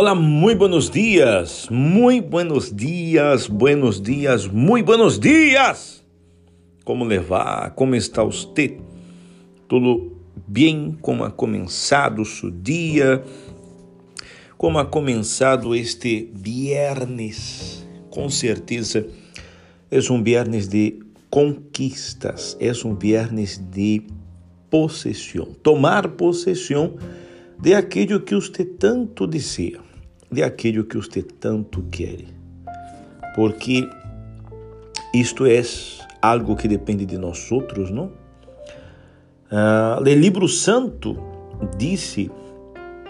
Olá, muito buenos dias, muito buenos dias, buenos dias, muito buenos dias. Como levar? Como está você? Tudo bem? Como ha começado seu dia? Como ha começado este viernes? Com certeza é um viernes de conquistas, é um viernes de possessão. Tomar possessão de aquilo que você tanto deseja, de aquilo que você tanto quer. Porque isto é algo que depende de nós outros, não? Ah, o livro santo disse: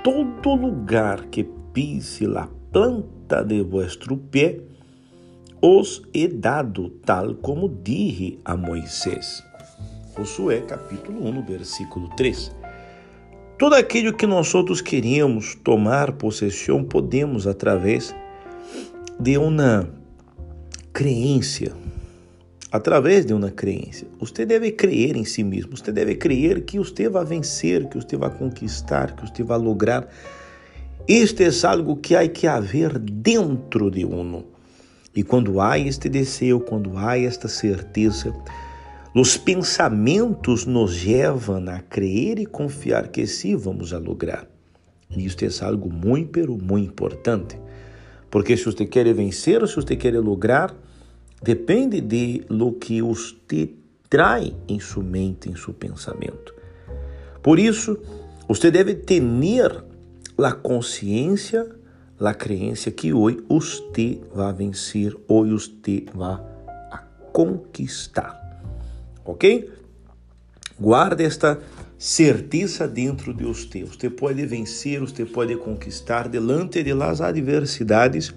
todo lugar que pise a planta de vuestro pé, os he dado, tal como dije a Moisés. Josué capítulo 1, versículo 3. Tudo aquilo que nós outros queríamos tomar possessão, podemos através de uma crença. Através de uma crença. Você deve crer em si mesmo. Você deve crer que você vai vencer, que você vai conquistar, que você vai lograr. Este é algo que há que haver dentro de uno. E quando há este desejo, quando há esta certeza, os pensamentos nos levam a crer e confiar que sim vamos a lograr. Isto é algo muito, pero muito importante. Porque se você quer vencer, se você quer lograr, depende de lo que você traz em sua mente, em seu pensamento. Por isso, você deve ter a consciência, a crença que hoje você vai vencer, hoje você vai conquistar ok? Guarde esta certeza dentro de você. Você pode vencer, você pode conquistar delante de las adversidades,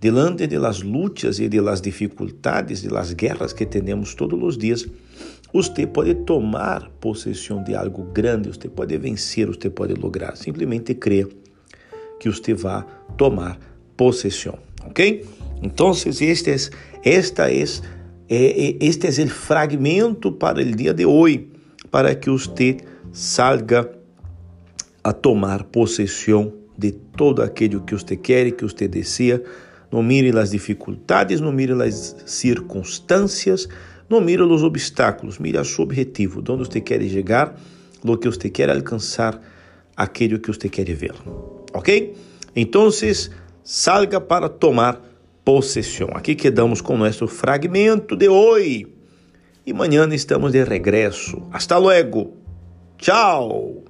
delante de las lutas e de las dificuldades, de las guerras que temos todos os dias. Você pode tomar possessão de algo grande, você pode vencer, você pode lograr. Simplesmente creia que você vai tomar possessão, ok? Então, este é, esta é este é o fragmento para o dia de hoje, para que você salga a tomar possessão de todo aquilo que você quer que você deseja. Não mire as dificuldades, não mire as circunstâncias, não mire os obstáculos, mire o seu objetivo, onde você quer chegar, o que você quer alcançar, aquilo que você quer ver. Ok? Então, salga para tomar possessão. Aqui quedamos com nosso fragmento de hoje. E amanhã estamos de regresso. Hasta luego. Tchau.